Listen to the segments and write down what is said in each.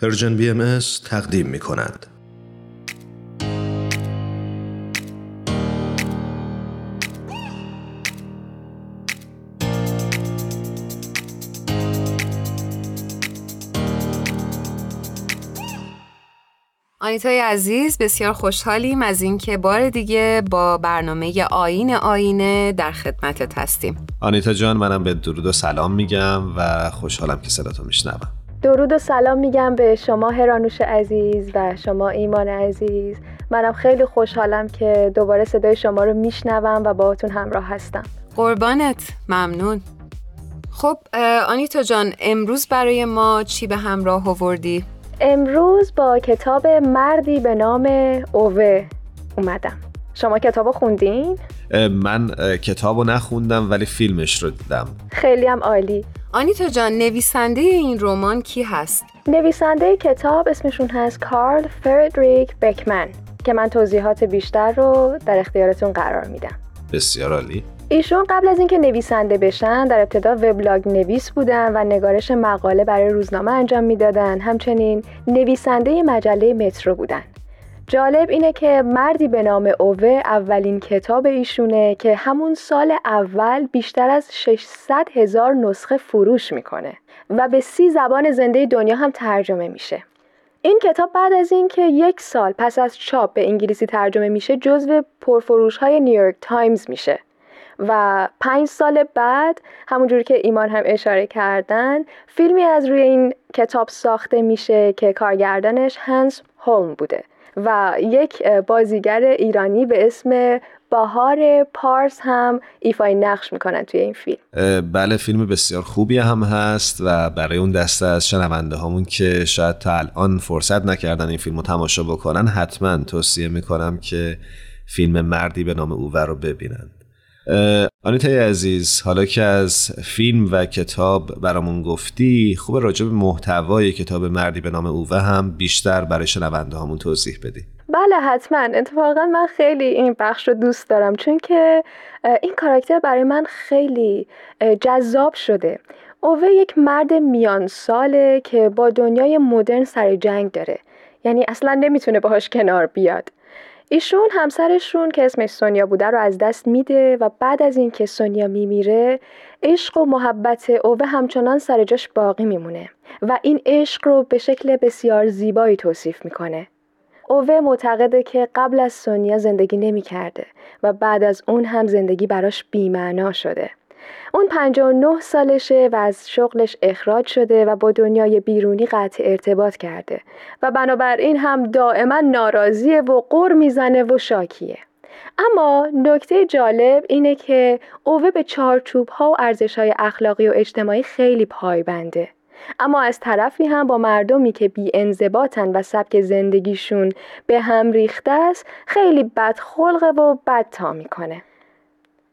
Persian BM تقدیم می کند. آنیتای عزیز بسیار خوشحالیم از اینکه بار دیگه با برنامه آین آینه در خدمتت هستیم آنیتا جان منم به درود و سلام میگم و خوشحالم که صداتو میشنوم درود و سلام میگم به شما هرانوش عزیز و شما ایمان عزیز. منم خیلی خوشحالم که دوباره صدای شما رو میشنوم و باهاتون همراه هستم. قربانت ممنون. خب آنیتا جان امروز برای ما چی به همراه آوردی؟ امروز با کتاب مردی به نام اوه اومدم. شما کتاب خوندین؟ من کتاب رو نخوندم ولی فیلمش رو دیدم. خیلی هم عالی. آنیتا جان نویسنده این رمان کی هست؟ نویسنده کتاب اسمشون هست کارل فردریک بکمن که من توضیحات بیشتر رو در اختیارتون قرار میدم. بسیار عالی. ایشون قبل از اینکه نویسنده بشن در ابتدا وبلاگ نویس بودن و نگارش مقاله برای روزنامه انجام می‌دادن. همچنین نویسنده مجله مترو بودن. جالب اینه که مردی به نام اوه اولین کتاب ایشونه که همون سال اول بیشتر از 600 هزار نسخه فروش می‌کنه و به سی زبان زنده دنیا هم ترجمه میشه. این کتاب بعد از اینکه یک سال پس از چاپ به انگلیسی ترجمه میشه جزو پرفروش های نیویورک تایمز میشه و پنج سال بعد همونجوری که ایمان هم اشاره کردن فیلمی از روی این کتاب ساخته میشه که کارگردانش هنس هولم بوده. و یک بازیگر ایرانی به اسم بهار پارس هم ایفای نقش می‌کنن توی این فیلم. بله فیلم بسیار خوبی هم هست و برای اون دسته از شنونده همون که شاید تا الان فرصت نکردن این فیلم رو تماشا بکنن حتما توصیه می‌کنم که فیلم مردی به نام اوور رو ببینن. آنیتای عزیز حالا که از فیلم و کتاب برامون گفتی خوب راجع به محتوای کتاب مردی به نام اوه هم بیشتر برای شنونده همون توضیح بدی. بله حتما. اتفاقا من خیلی این بخش رو دوست دارم چون که این کاراکتر برای من خیلی جذاب شده. اوه یک مرد میان ساله که با دنیای مدرن سر جنگ داره. یعنی اصلا نمی‌تونه باهاش کنار بیاد. ایشون همسرشون که اسمش سونیا بوده رو از دست میده و بعد از اینکه سونیا میمیره عشق و محبت اوه همچنان سر جاش باقی میمونه و این عشق رو به شکل بسیار زیبایی توصیف می‌کنه. اوه معتقده که قبل از سونیا زندگی نمی‌کرده و بعد از اون هم زندگی براش بیمعنا شده. اون 59 سالشه و از شغلش اخراج شده و با دنیای بیرونی قطع ارتباط کرده. و بنابراین هم دائما ناراضیه و قر می‌زنه و شاکیه. اما نکته جالب اینه که اوه به چارچوب ها و ارزش های اخلاقی و اجتماعی خیلی پایبنده اما از طرفی هم با مردمی که بی انضباطن و سبک زندگیشون به هم ریخته است خیلی بدخلقه و بد تا می‌کنه.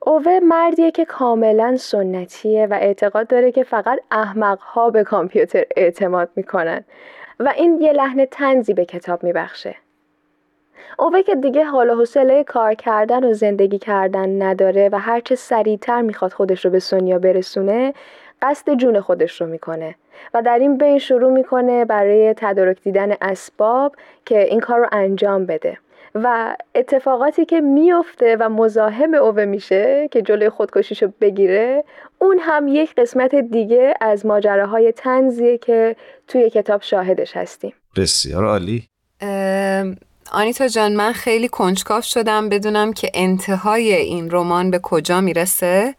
اوه مردیه که کاملا سنتیه و اعتقاد داره که فقط احمقها به کامپیوتر اعتماد می‌کنن و این یه لحن تنزی به کتاب میبخشه. اوه که دیگه حال و حوصله کار کردن و زندگی کردن نداره و هرچه سریعتر می‌خواد خودش رو به سونیا برسونه قصد جون خودش رو می‌کنه و در این بین شروع می‌کنه برای تدارک دیدن اسباب که این کار رو انجام بده. و اتفاقاتی که میفته و مزاحم اوه میشه که جلوی خودکشیشو بگیره اون هم یک قسمت دیگه از ماجراهای تنزیه که توی کتاب شاهدش هستیم. بسیار عالی. آنیتا جان من خیلی کنجکاف شدم بدونم که انتهای این رمان به کجا می‌رسه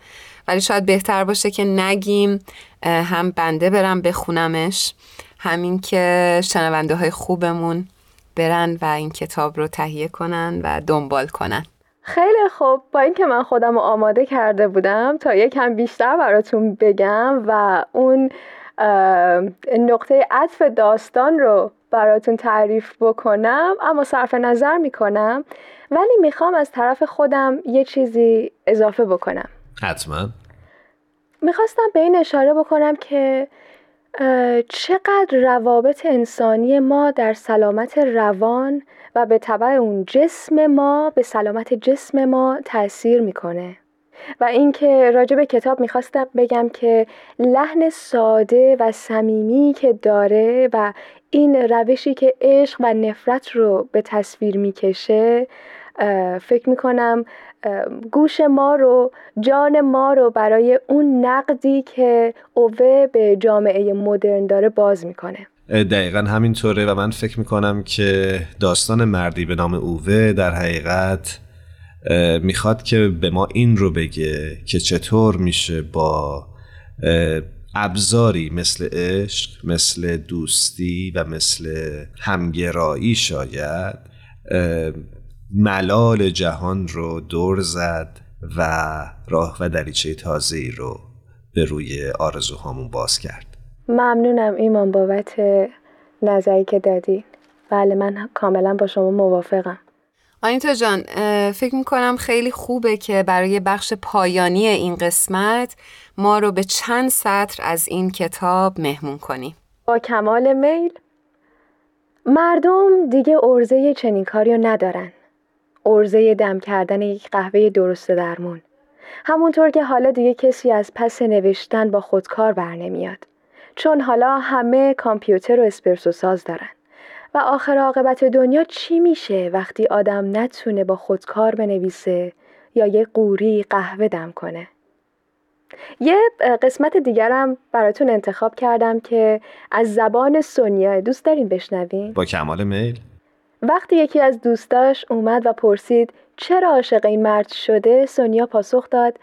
ولی شاید بهتر باشه که نگیم هم بنده برم بخونمش همین که شنونده های خوبمون برن و این کتاب رو تهیه کنن و دنبال کنن. خیلی خوب. با اینکه من خودم رو آماده کرده بودم تا یکم بیشتر براتون بگم و اون نقطه عطف داستان رو براتون تعریف بکنم اما صرف نظر می‌کنم ولی می‌خوام از طرف خودم یه چیزی اضافه بکنم. حتما. می‌خواستم به این اشاره بکنم که چقدر روابط انسانی ما در سلامت روان و به طبع اون جسم ما به سلامت جسم ما تاثیر می‌کنه. و اینکه راجع به کتاب می‌خواستم بگم که لحن ساده و صمیمی که داره و این روشی که عشق و نفرت رو به تصویر می‌کشه فکر می‌کنم گوش ما رو جان ما رو برای اون نقدی که اوه به جامعه مدرن داره باز می‌کنه. دقیقا همینطوره و من فکر می‌کنم که داستان مردی به نام اوه در حقیقت می‌خواد که به ما این رو بگه که چطور میشه با ابزاری مثل عشق مثل دوستی و مثل همگرایی شاید ملال جهان رو دور زد و راه و دریچه تازه رو به روی آرزوهامون باز کرد. ممنونم ایمان بابت نظری که دادی. بله من کاملا با شما موافقم. آنیتا جان فکر می‌کنم خیلی خوبه که برای بخش پایانی این قسمت ما رو به چند سطر از این کتاب مهمون کنیم با کمال میل مردم دیگه ارزه چنین کاری رو ندارن. ارزه دم کردن یک قهوه درست درمون. همونطور که حالا دیگه کسی از پس نوشتن با خودکار بر نمیاد. چون حالا همه کامپیوتر و اسپرسو ساز دارن. و آخر عاقبت دنیا چی میشه وقتی آدم نتونه با خودکار بنویسه یا یه قوری قهوه دم کنه؟ یه قسمت دیگرم براتون انتخاب کردم که از زبان سونیا. دوست دارین بشنوین؟ با کمال میل. وقتی یکی از دوستاش اومد و پرسید چرا عاشق این مرد شده؟ سونیا پاسخ داد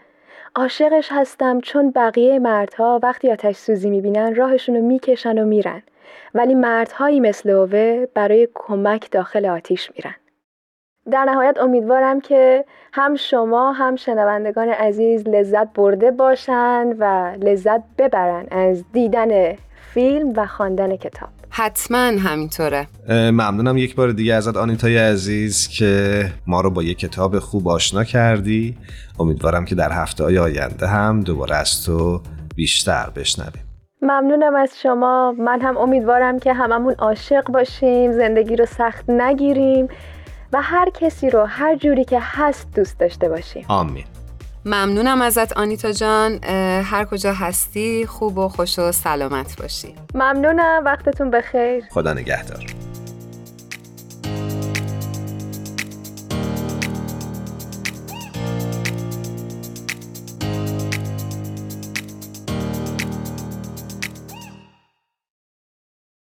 عاشقش هستم چون بقیه مردها وقتی آتش سوزی می‌بینن راهشونو می‌کشن و میرن. ولی مردهایی مثل اوه برای کمک داخل آتیش میرن. در نهایت امیدوارم که هم شما هم شنوندگان عزیز لذت برده باشن و لذت ببرن از دیدن فیلم و خواندن کتاب. حتما همینطوره. ممنونم یک بار دیگه ازت آنیتای عزیز که ما رو با یک کتاب خوب آشنا کردی. امیدوارم که در هفته های آینده هم دوباره از تو بیشتر بشنویم. ممنونم از شما. من هم امیدوارم که هممون عاشق باشیم زندگی رو سخت نگیریم و هر کسی رو هر جوری که هست دوست داشته باشیم. آمین. ممنونم ازت آنیتا جان. هر کجا هستی خوب و خوش و سلامت باشی. ممنونم وقتتون بخیر. خدا نگهدار.